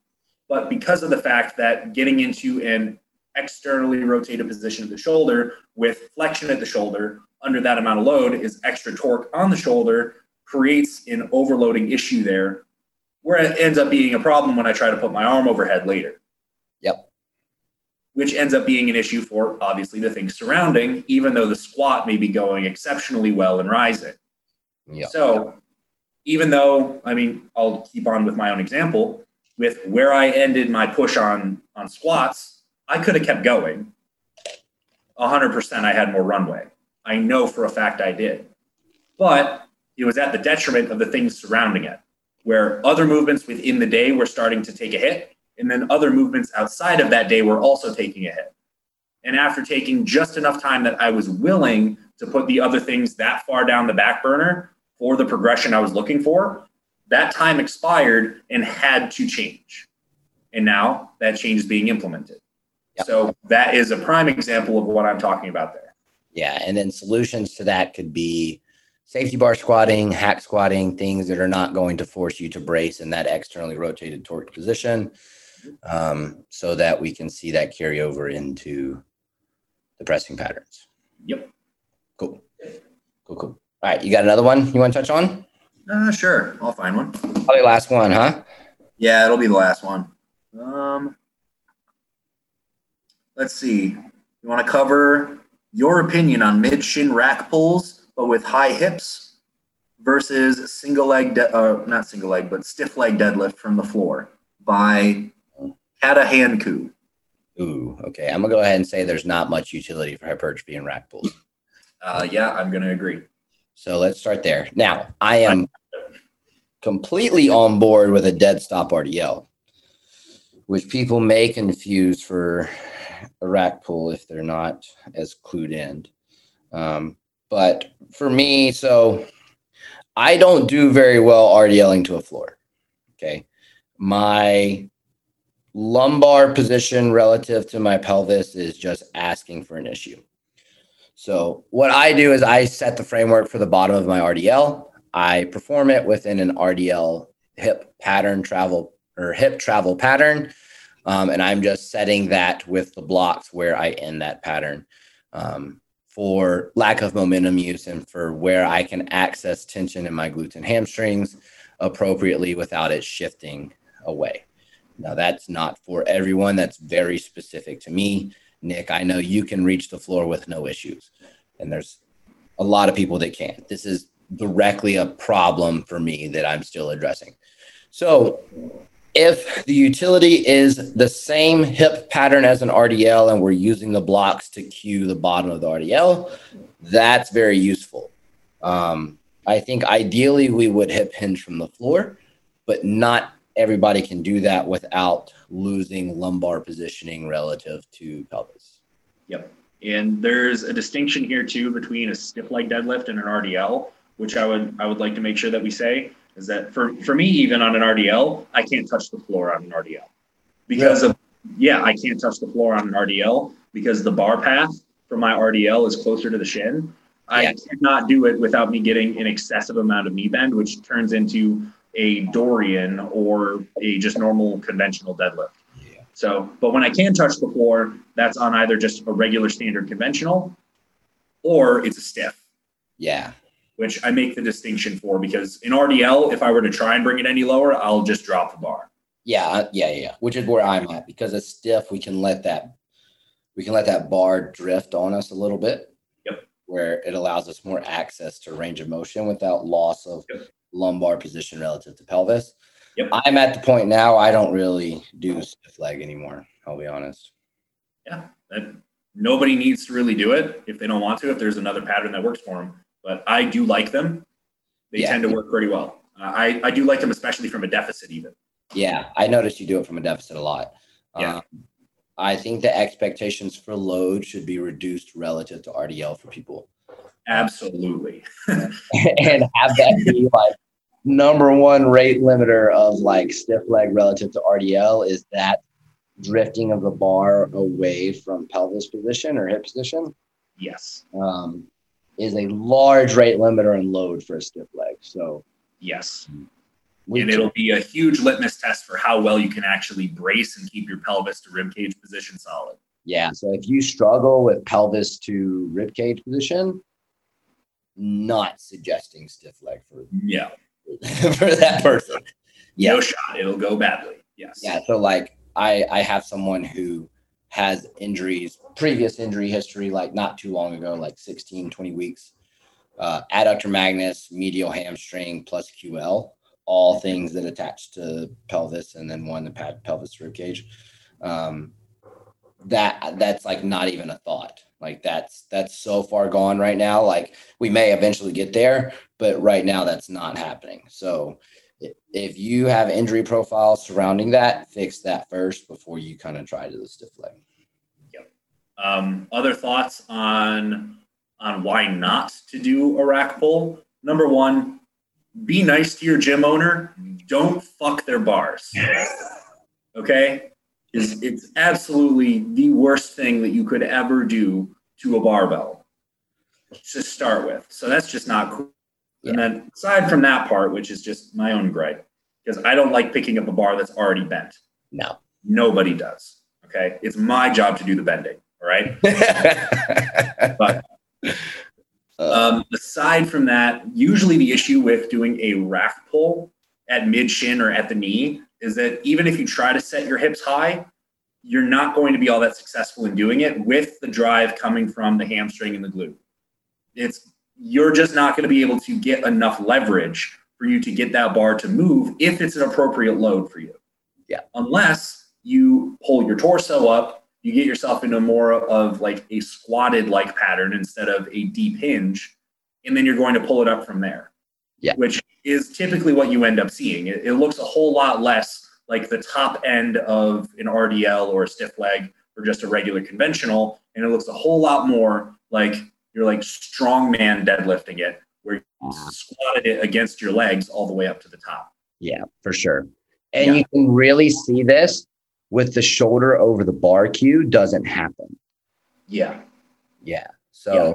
but because of the fact that getting into an externally rotated position of the shoulder with flexion at the shoulder under that amount of load is extra torque on the shoulder creates an overloading issue there where it ends up being a problem when I try to put my arm overhead later. Yep. Which ends up being an issue for obviously the things surrounding, even though the squat may be going exceptionally well and rising. Yep. So even though, I mean, I'll keep on with my own example. with where I ended my push on on squats, I could have kept going. 100% I had more runway. I know for a fact I did. But it was at the detriment of the things surrounding it, where other movements within the day were starting to take a hit, and then other movements outside of that day were also taking a hit. And after taking just enough time that I was willing to put the other things that far down the back burner for the progression I was looking for, that time expired and had to change. And now that change is being implemented. Yep. So that is a prime example of what I'm talking about there. Yeah. And then solutions to that could be safety bar squatting, hack squatting, things that are not going to force you to brace in that externally rotated torque position um, so that we can see that carry over into the pressing patterns. Yep. Cool. Cool, cool. All right. You got another one you want to touch on? Uh, sure. I'll find one. Probably last one, huh? Yeah, it'll be the last one. Um, let's see. You want to cover your opinion on mid shin rack pulls, but with high hips versus single leg, de- uh, not single leg, but stiff leg deadlift from the floor by Kata Hanku. Ooh, okay. I'm gonna go ahead and say there's not much utility for hypertrophy and rack pulls. Uh, yeah, I'm gonna agree. So let's start there. Now, I am completely on board with a dead stop RDL, which people may confuse for a rack pull if they're not as clued in. Um, but for me, so I don't do very well RDLing to a floor. Okay. My lumbar position relative to my pelvis is just asking for an issue. So what I do is I set the framework for the bottom of my RDL. I perform it within an RDL hip pattern travel or hip travel pattern. Um, and I'm just setting that with the blocks where I end that pattern um, for lack of momentum use and for where I can access tension in my glutes and hamstrings appropriately without it shifting away. Now, that's not for everyone. That's very specific to me. Nick, I know you can reach the floor with no issues. And there's a lot of people that can't. This is directly a problem for me that I'm still addressing. So, if the utility is the same hip pattern as an RDL and we're using the blocks to cue the bottom of the RDL, that's very useful. Um, I think ideally we would hip hinge from the floor, but not everybody can do that without losing lumbar positioning relative to pelvis. Yep. And there's a distinction here too between a stiff leg deadlift and an RDL, which I would I would like to make sure that we say is that for for me even on an RDL, I can't touch the floor on an RDL because yeah. of yeah I can't touch the floor on an RDL because the bar path for my RDL is closer to the shin. I yeah. cannot do it without me getting an excessive amount of knee bend, which turns into a Dorian or a just normal conventional deadlift. Yeah. So, but when I can touch the floor, that's on either just a regular standard conventional or it's a stiff. Yeah. Which I make the distinction for because in RDL, if I were to try and bring it any lower, I'll just drop the bar. Yeah, yeah, yeah. Which is where I'm at because it's stiff. We can let that we can let that bar drift on us a little bit. Yep. Where it allows us more access to range of motion without loss of yep lumbar position relative to pelvis. Yep. I'm at the point now I don't really do stiff leg anymore. I'll be honest. Yeah, that, nobody needs to really do it if they don't want to. If there's another pattern that works for them, but I do like them. They yeah. tend to work pretty well. Uh, I I do like them, especially from a deficit, even. Yeah, I noticed you do it from a deficit a lot. Yeah. Um, I think the expectations for load should be reduced relative to RDL for people. Absolutely. and have that be like number one rate limiter of like stiff leg relative to RDL is that drifting of the bar away from pelvis position or hip position. Yes. Um, is a large rate limiter and load for a stiff leg. So, yes. and it'll be a huge litmus test for how well you can actually brace and keep your pelvis to rib cage position solid. Yeah. So if you struggle with pelvis to rib cage position, not suggesting stiff leg for yeah for that person. Yeah. No shot. It'll go badly. Yes. Yeah. So like I I have someone who has injuries, previous injury history, like not too long ago, like 16, 20 weeks. Uh, adductor magnus, medial hamstring plus QL. all things that attach to pelvis and then one the pad pelvis rib cage. Um, that that's like not even a thought. Like that's that's so far gone right now. Like we may eventually get there, but right now that's not happening. So if you have injury profiles surrounding that, fix that first before you kind of try to the stiff leg. Yep. Um, other thoughts on on why not to do a rack pull? Number one, be nice to your gym owner. Don't fuck their bars. okay, is it's absolutely the worst thing that you could ever do to a barbell to start with. So that's just not cool. Yeah. And then aside from that part, which is just my own gripe, because I don't like picking up a bar that's already bent. No. Nobody does. Okay. It's my job to do the bending. All right. but um, aside from that, usually the issue with doing a rack pull at mid shin or at the knee is that even if you try to set your hips high, you're not going to be all that successful in doing it with the drive coming from the hamstring and the glute. It's you're just not going to be able to get enough leverage for you to get that bar to move if it's an appropriate load for you. Yeah. Unless you pull your torso up, you get yourself into more of like a squatted like pattern instead of a deep hinge, and then you're going to pull it up from there. Yeah. Which is typically what you end up seeing. It, it looks a whole lot less like the top end of an RDL or a stiff leg or just a regular conventional, and it looks a whole lot more like you're like strongman deadlifting it, where you uh-huh. squatted it against your legs all the way up to the top. Yeah, for sure. And yeah. you can really see this with the shoulder over the bar cue doesn't happen. Yeah. Yeah. So yeah.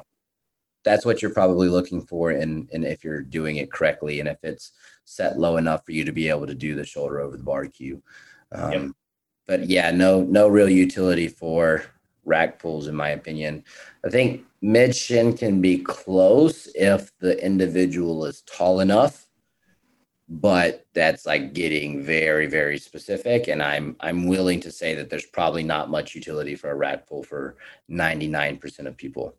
That's what you're probably looking for and and if you're doing it correctly and if it's set low enough for you to be able to do the shoulder over the bar cue. Um, yep. But yeah, no no real utility for rack pulls in my opinion. I think mid shin can be close if the individual is tall enough, but that's like getting very very specific. And I'm I'm willing to say that there's probably not much utility for a rack pull for 99% of people.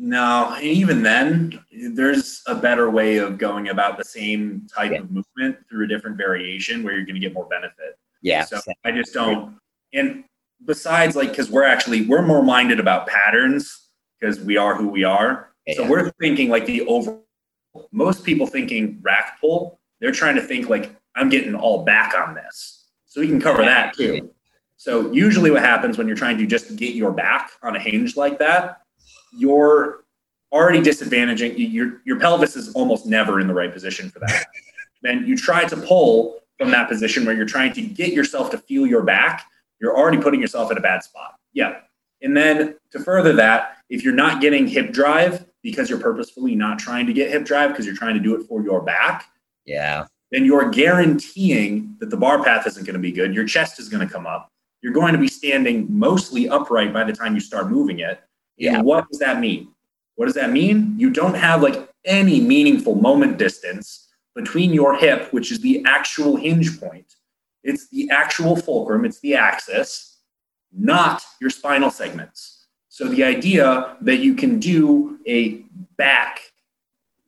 No, even then, there's a better way of going about the same type yeah. of movement through a different variation where you're going to get more benefit. Yeah. So I just don't. And besides, like, because we're actually we're more minded about patterns because we are who we are. Yeah. So we're thinking like the over. Most people thinking rack pull, they're trying to think like I'm getting all back on this. So we can cover that too. So usually, what happens when you're trying to just get your back on a hinge like that you're already disadvantaging your your pelvis is almost never in the right position for that. then you try to pull from that position where you're trying to get yourself to feel your back, you're already putting yourself in a bad spot. Yeah. And then to further that, if you're not getting hip drive because you're purposefully not trying to get hip drive because you're trying to do it for your back, yeah, then you're guaranteeing that the bar path isn't going to be good. Your chest is going to come up. You're going to be standing mostly upright by the time you start moving it. Yeah. And what does that mean? What does that mean? You don't have like any meaningful moment distance between your hip, which is the actual hinge point. It's the actual fulcrum, it's the axis, not your spinal segments. So the idea that you can do a back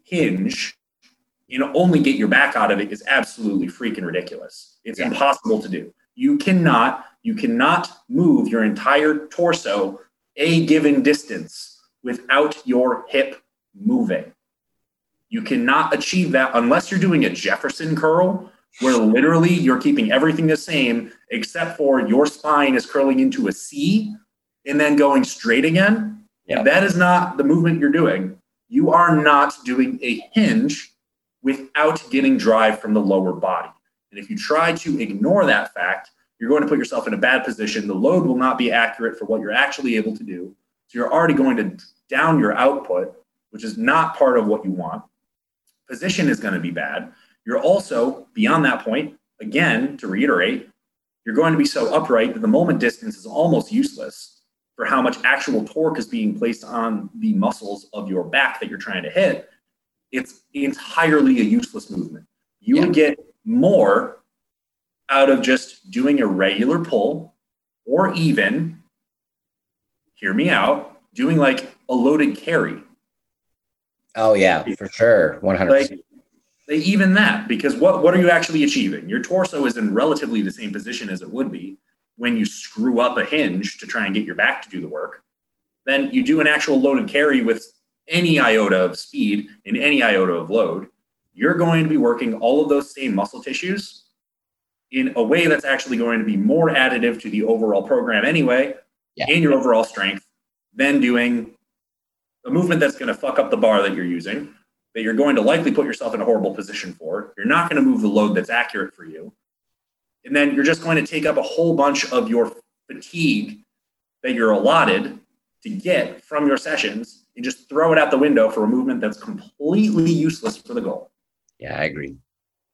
hinge and only get your back out of it is absolutely freaking ridiculous. It's yeah. impossible to do. You cannot, you cannot move your entire torso a given distance without your hip moving. You cannot achieve that unless you're doing a Jefferson curl, where literally you're keeping everything the same except for your spine is curling into a C and then going straight again. Yeah. That is not the movement you're doing. You are not doing a hinge without getting drive from the lower body. And if you try to ignore that fact, you're going to put yourself in a bad position. The load will not be accurate for what you're actually able to do. So you're already going to down your output, which is not part of what you want. Position is going to be bad. You're also, beyond that point, again, to reiterate, you're going to be so upright that the moment distance is almost useless for how much actual torque is being placed on the muscles of your back that you're trying to hit. It's entirely a useless movement. You yeah. would get more out of just doing a regular pull or even, hear me out, doing like a loaded carry. Oh, yeah, for sure. 100%. Like, even that, because what, what are you actually achieving? Your torso is in relatively the same position as it would be when you screw up a hinge to try and get your back to do the work. Then you do an actual load and carry with any iota of speed and any iota of load. You're going to be working all of those same muscle tissues in a way that's actually going to be more additive to the overall program anyway yeah. and your overall strength than doing a movement that's going to fuck up the bar that you're using that you're going to likely put yourself in a horrible position for. You're not going to move the load that's accurate for you. And then you're just going to take up a whole bunch of your fatigue that you're allotted to get from your sessions and just throw it out the window for a movement that's completely useless for the goal. Yeah, I agree.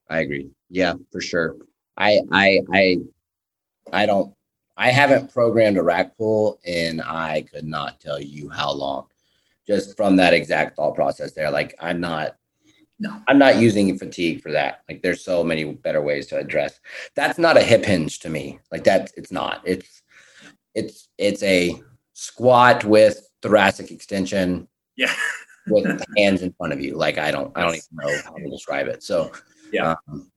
I agree. Yeah, for sure. I I I I don't I haven't programmed a rack pull and I could not tell you how long just from that exact thought process there. Like I'm not no, I'm not using fatigue for that. Like there's so many better ways to address. That's not a hip hinge to me. Like that it's not. It's it's it's a squat with thoracic extension. Yeah. with hands in front of you. Like I don't I don't even know how to describe it. So yeah. Um,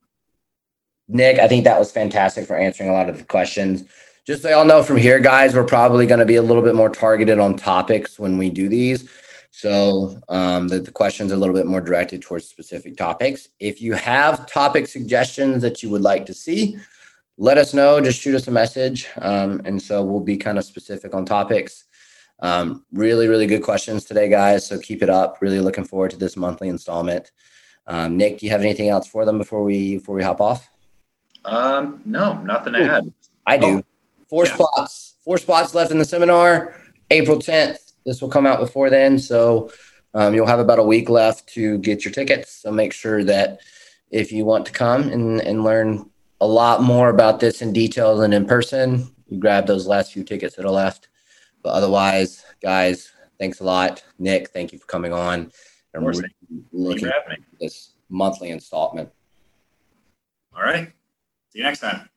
Nick, I think that was fantastic for answering a lot of the questions just so y'all know from here, guys, we're probably going to be a little bit more targeted on topics when we do these. So um, the, the questions are a little bit more directed towards specific topics. If you have topic suggestions that you would like to see, let us know. Just shoot us a message. Um, and so we'll be kind of specific on topics. Um, really, really good questions today, guys. So keep it up. Really looking forward to this monthly installment. Um, Nick, do you have anything else for them before we before we hop off? Um, no, nothing to add. I do. Oh. Four yeah. spots, four spots left in the seminar. April 10th. This will come out before then. So um, you'll have about a week left to get your tickets. So make sure that if you want to come and, and learn a lot more about this in detail than in person, you grab those last few tickets that are left. But otherwise, guys, thanks a lot. Nick, thank you for coming on. I'm really looking at this monthly installment. All right. See you next time.